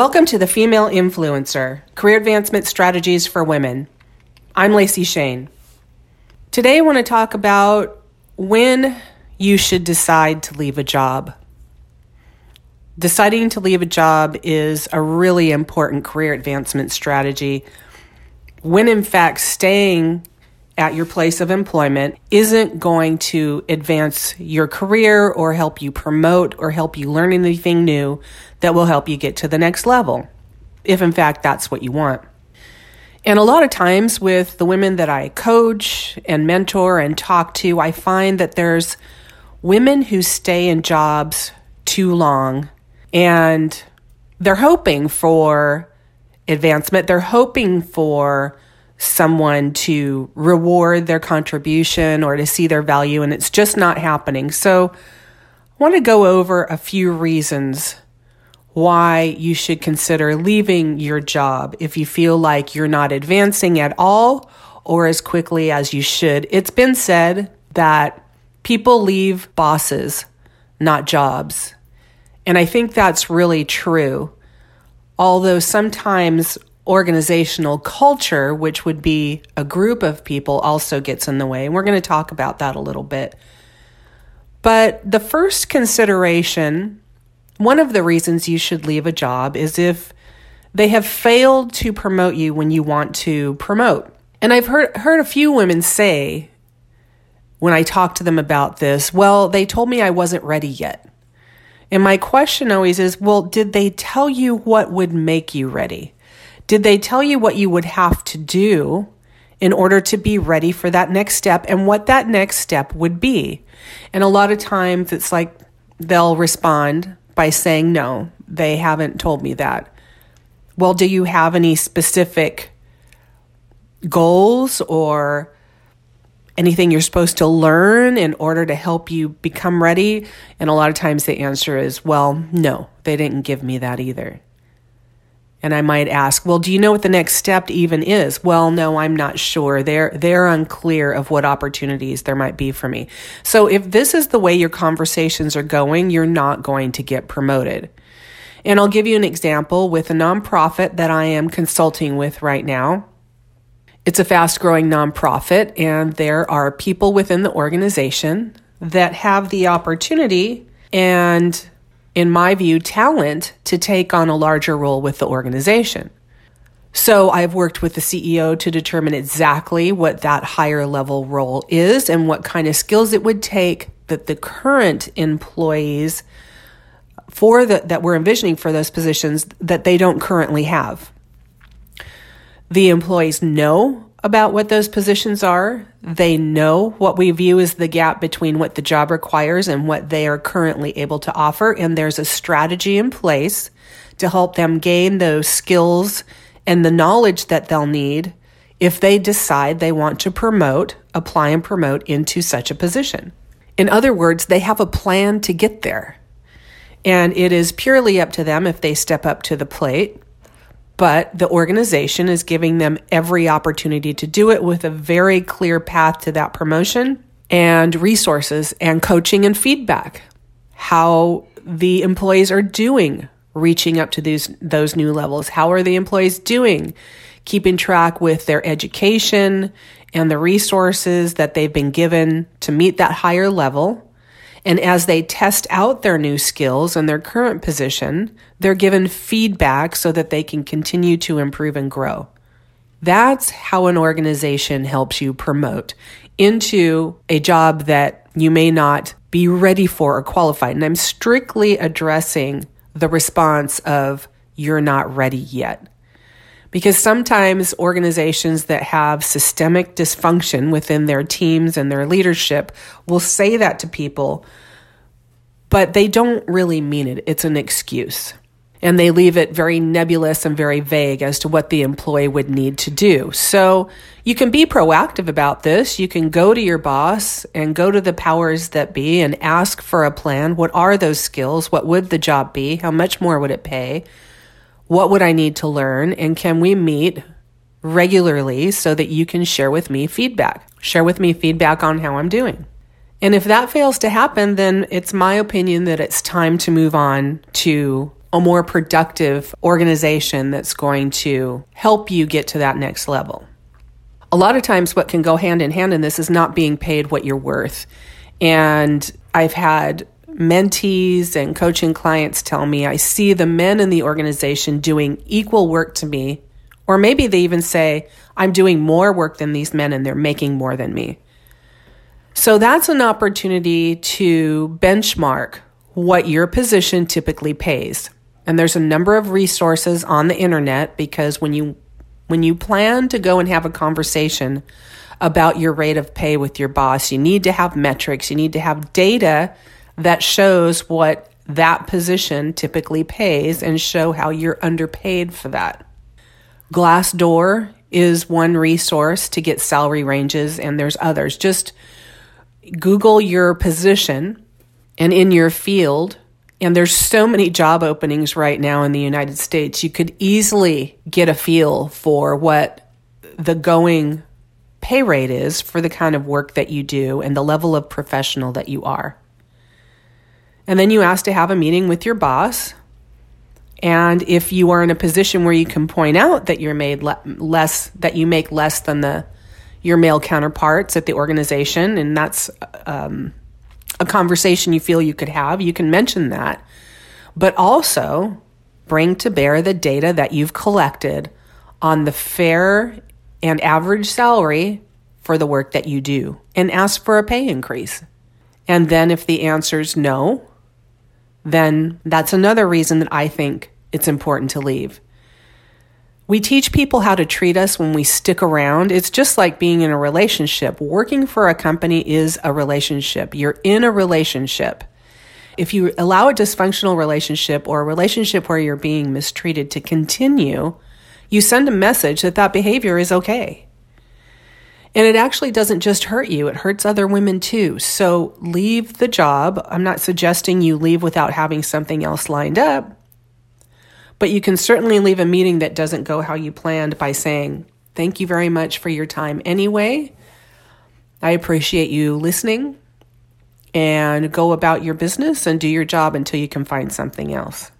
Welcome to the Female Influencer Career Advancement Strategies for Women. I'm Lacey Shane. Today, I want to talk about when you should decide to leave a job. Deciding to leave a job is a really important career advancement strategy when, in fact, staying at your place of employment isn't going to advance your career or help you promote or help you learn anything new that will help you get to the next level, if in fact that's what you want. And a lot of times with the women that I coach and mentor and talk to, I find that there's women who stay in jobs too long and they're hoping for advancement. They're hoping for someone to reward their contribution or to see their value, and it's just not happening. So, I want to go over a few reasons why you should consider leaving your job if you feel like you're not advancing at all or as quickly as you should. It's been said that people leave bosses, not jobs. And I think that's really true. Although sometimes organizational culture, which would be a group of people, also gets in the way. And we're going to talk about that a little bit. But the first consideration, one of the reasons you should leave a job is if they have failed to promote you when you want to promote. And I've heard heard a few women say when I talk to them about this, well, they told me I wasn't ready yet. And my question always is, well, did they tell you what would make you ready? Did they tell you what you would have to do in order to be ready for that next step and what that next step would be? And a lot of times it's like they'll respond by saying, no, they haven't told me that. Well, do you have any specific goals or anything you're supposed to learn in order to help you become ready? And a lot of times the answer is, well, no, they didn't give me that either. And I might ask, well, do you know what the next step even is? Well, no, I'm not sure. They're, they're unclear of what opportunities there might be for me. So if this is the way your conversations are going, you're not going to get promoted. And I'll give you an example with a nonprofit that I am consulting with right now. It's a fast growing nonprofit, and there are people within the organization that have the opportunity and in my view, talent to take on a larger role with the organization. So I've worked with the CEO to determine exactly what that higher level role is and what kind of skills it would take that the current employees for the, that we're envisioning for those positions that they don't currently have. The employees know about what those positions are. They know what we view as the gap between what the job requires and what they are currently able to offer. And there's a strategy in place to help them gain those skills and the knowledge that they'll need if they decide they want to promote, apply and promote into such a position. In other words, they have a plan to get there. And it is purely up to them if they step up to the plate but the organization is giving them every opportunity to do it with a very clear path to that promotion and resources and coaching and feedback. How the employees are doing reaching up to these those new levels. How are the employees doing keeping track with their education and the resources that they've been given to meet that higher level? And as they test out their new skills and their current position, they're given feedback so that they can continue to improve and grow. That's how an organization helps you promote into a job that you may not be ready for or qualified. And I'm strictly addressing the response of you're not ready yet. Because sometimes organizations that have systemic dysfunction within their teams and their leadership will say that to people, but they don't really mean it. It's an excuse. And they leave it very nebulous and very vague as to what the employee would need to do. So you can be proactive about this. You can go to your boss and go to the powers that be and ask for a plan. What are those skills? What would the job be? How much more would it pay? What would I need to learn? And can we meet regularly so that you can share with me feedback? Share with me feedback on how I'm doing. And if that fails to happen, then it's my opinion that it's time to move on to a more productive organization that's going to help you get to that next level. A lot of times, what can go hand in hand in this is not being paid what you're worth. And I've had mentees and coaching clients tell me I see the men in the organization doing equal work to me, or maybe they even say, I'm doing more work than these men and they're making more than me. So that's an opportunity to benchmark what your position typically pays. And there's a number of resources on the internet because when you when you plan to go and have a conversation about your rate of pay with your boss, you need to have metrics, you need to have data that shows what that position typically pays and show how you're underpaid for that. Glassdoor is one resource to get salary ranges, and there's others. Just Google your position and in your field. And there's so many job openings right now in the United States. You could easily get a feel for what the going pay rate is for the kind of work that you do and the level of professional that you are. And then you ask to have a meeting with your boss. And if you are in a position where you can point out that you're made le- less, that you make less than the your male counterparts at the organization, and that's um, a conversation you feel you could have, you can mention that. But also bring to bear the data that you've collected on the fair and average salary for the work that you do and ask for a pay increase. And then if the answer is no, then that's another reason that I think it's important to leave. We teach people how to treat us when we stick around. It's just like being in a relationship. Working for a company is a relationship. You're in a relationship. If you allow a dysfunctional relationship or a relationship where you're being mistreated to continue, you send a message that that behavior is okay. And it actually doesn't just hurt you, it hurts other women too. So leave the job. I'm not suggesting you leave without having something else lined up. But you can certainly leave a meeting that doesn't go how you planned by saying, Thank you very much for your time anyway. I appreciate you listening and go about your business and do your job until you can find something else.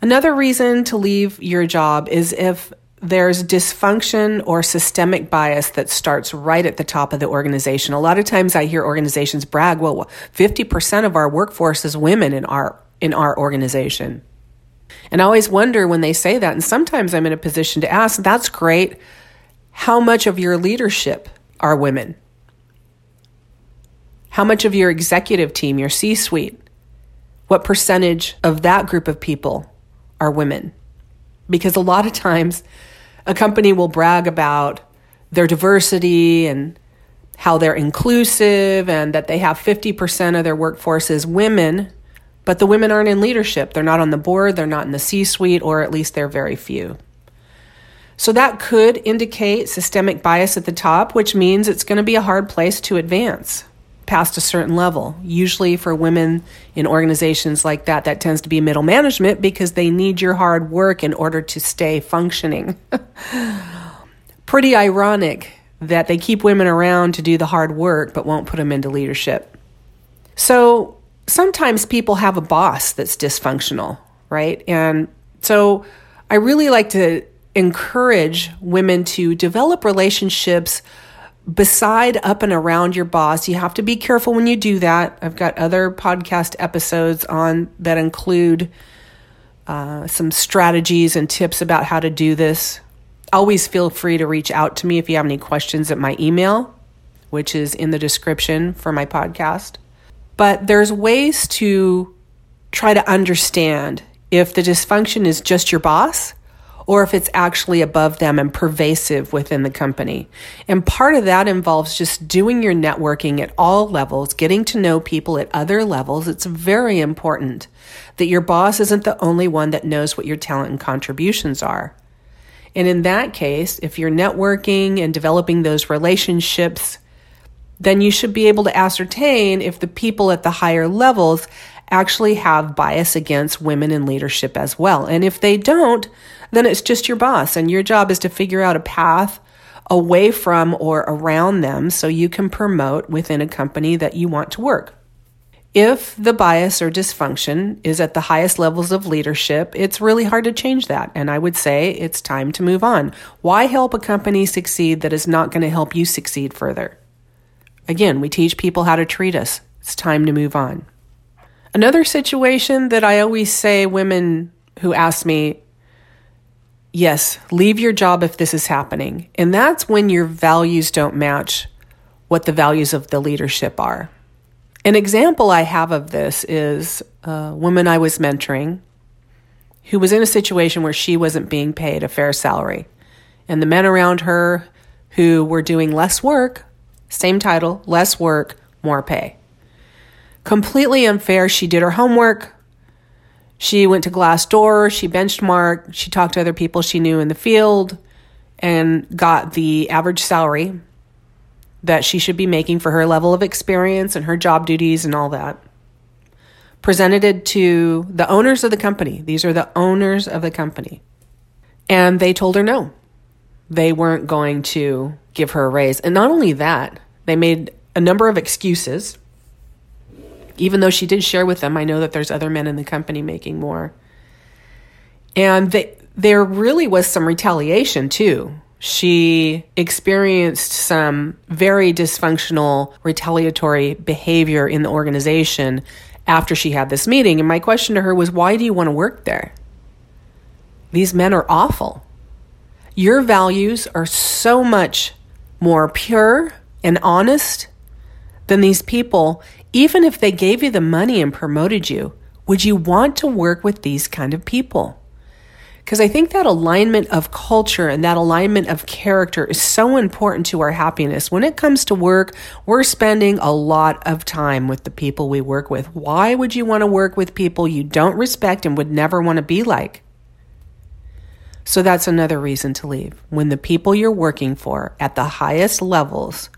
Another reason to leave your job is if there's dysfunction or systemic bias that starts right at the top of the organization. A lot of times I hear organizations brag, well, 50% of our workforce is women in our in our organization. And I always wonder when they say that, and sometimes I'm in a position to ask, that's great. How much of your leadership are women? How much of your executive team, your C suite, what percentage of that group of people are women? Because a lot of times a company will brag about their diversity and how they're inclusive and that they have 50% of their workforce is women but the women aren't in leadership. They're not on the board, they're not in the C suite, or at least they're very few. So that could indicate systemic bias at the top, which means it's going to be a hard place to advance past a certain level. Usually, for women in organizations like that, that tends to be middle management because they need your hard work in order to stay functioning. Pretty ironic that they keep women around to do the hard work but won't put them into leadership. So, sometimes people have a boss that's dysfunctional, right? And so I really like to encourage women to develop relationships beside up and around your boss. You have to be careful when you do that. I've got other podcast episodes on that include uh, some strategies and tips about how to do this. Always feel free to reach out to me if you have any questions at my email, which is in the description for my podcast. But there's ways to try to understand if the dysfunction is just your boss or if it's actually above them and pervasive within the company. And part of that involves just doing your networking at all levels, getting to know people at other levels. It's very important that your boss isn't the only one that knows what your talent and contributions are. And in that case, if you're networking and developing those relationships then you should be able to ascertain if the people at the higher levels actually have bias against women in leadership as well. And if they don't, then it's just your boss, and your job is to figure out a path away from or around them so you can promote within a company that you want to work. If the bias or dysfunction is at the highest levels of leadership, it's really hard to change that. And I would say it's time to move on. Why help a company succeed that is not going to help you succeed further? Again, we teach people how to treat us. It's time to move on. Another situation that I always say women who ask me, yes, leave your job if this is happening. And that's when your values don't match what the values of the leadership are. An example I have of this is a woman I was mentoring who was in a situation where she wasn't being paid a fair salary. And the men around her who were doing less work, same title, less work, more pay. Completely unfair. She did her homework. She went to Glassdoor, she benchmarked, she talked to other people she knew in the field and got the average salary that she should be making for her level of experience and her job duties and all that. Presented it to the owners of the company. These are the owners of the company. And they told her no. They weren't going to give her a raise. And not only that, they made a number of excuses. Even though she did share with them, I know that there's other men in the company making more. And they, there really was some retaliation too she experienced some very dysfunctional retaliatory behavior in the organization after she had this meeting. And my question to her was, Why do you want to work there? These men are awful. Your values are so much more pure and honest than these people. Even if they gave you the money and promoted you, would you want to work with these kind of people? Because I think that alignment of culture and that alignment of character is so important to our happiness. When it comes to work, we're spending a lot of time with the people we work with. Why would you want to work with people you don't respect and would never want to be like? So that's another reason to leave. When the people you're working for at the highest levels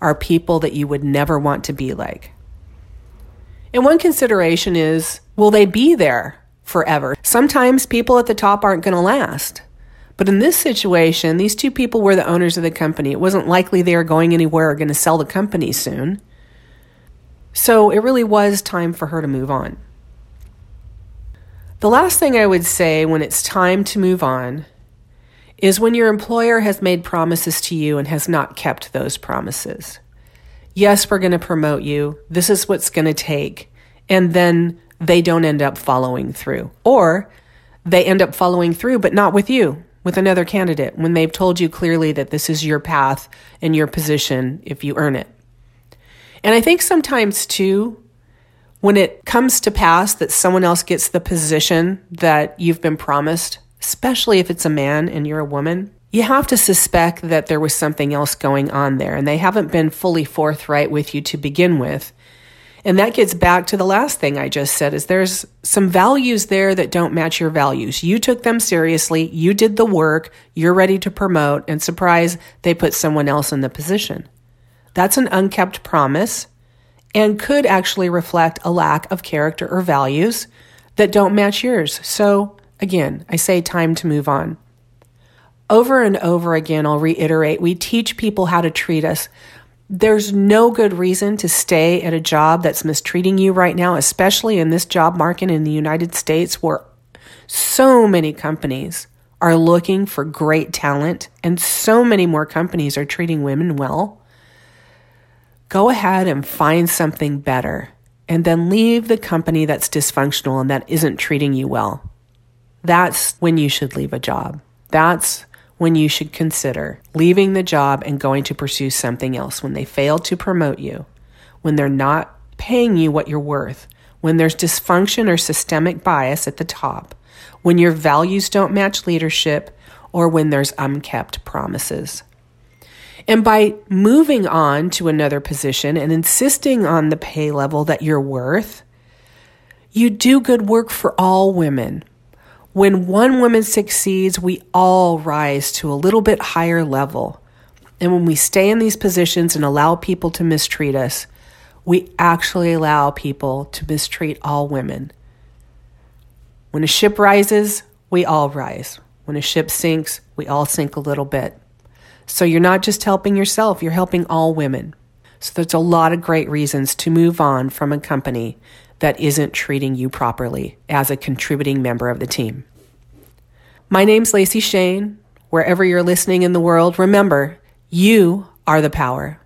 are people that you would never want to be like. And one consideration is will they be there forever. Sometimes people at the top aren't going to last. But in this situation, these two people were the owners of the company. It wasn't likely they were going anywhere or going to sell the company soon. So it really was time for her to move on. The last thing I would say when it's time to move on is when your employer has made promises to you and has not kept those promises. Yes, we're going to promote you. This is what's going to take. And then they don't end up following through. Or they end up following through, but not with you, with another candidate, when they've told you clearly that this is your path and your position if you earn it. And I think sometimes too, when it comes to pass that someone else gets the position that you've been promised, especially if it's a man and you're a woman, you have to suspect that there was something else going on there and they haven't been fully forthright with you to begin with. And that gets back to the last thing I just said is there's some values there that don't match your values. You took them seriously, you did the work, you're ready to promote and surprise they put someone else in the position. That's an unkept promise and could actually reflect a lack of character or values that don't match yours. So, again, I say time to move on. Over and over again, I'll reiterate we teach people how to treat us there's no good reason to stay at a job that's mistreating you right now, especially in this job market in the United States where so many companies are looking for great talent and so many more companies are treating women well. Go ahead and find something better and then leave the company that's dysfunctional and that isn't treating you well. That's when you should leave a job. That's when you should consider leaving the job and going to pursue something else when they fail to promote you, when they're not paying you what you're worth, when there's dysfunction or systemic bias at the top, when your values don't match leadership, or when there's unkept promises. And by moving on to another position and insisting on the pay level that you're worth, you do good work for all women, when one woman succeeds, we all rise to a little bit higher level. And when we stay in these positions and allow people to mistreat us, we actually allow people to mistreat all women. When a ship rises, we all rise. When a ship sinks, we all sink a little bit. So you're not just helping yourself, you're helping all women. So there's a lot of great reasons to move on from a company that isn't treating you properly as a contributing member of the team. My name's Lacey Shane. Wherever you're listening in the world, remember, you are the power.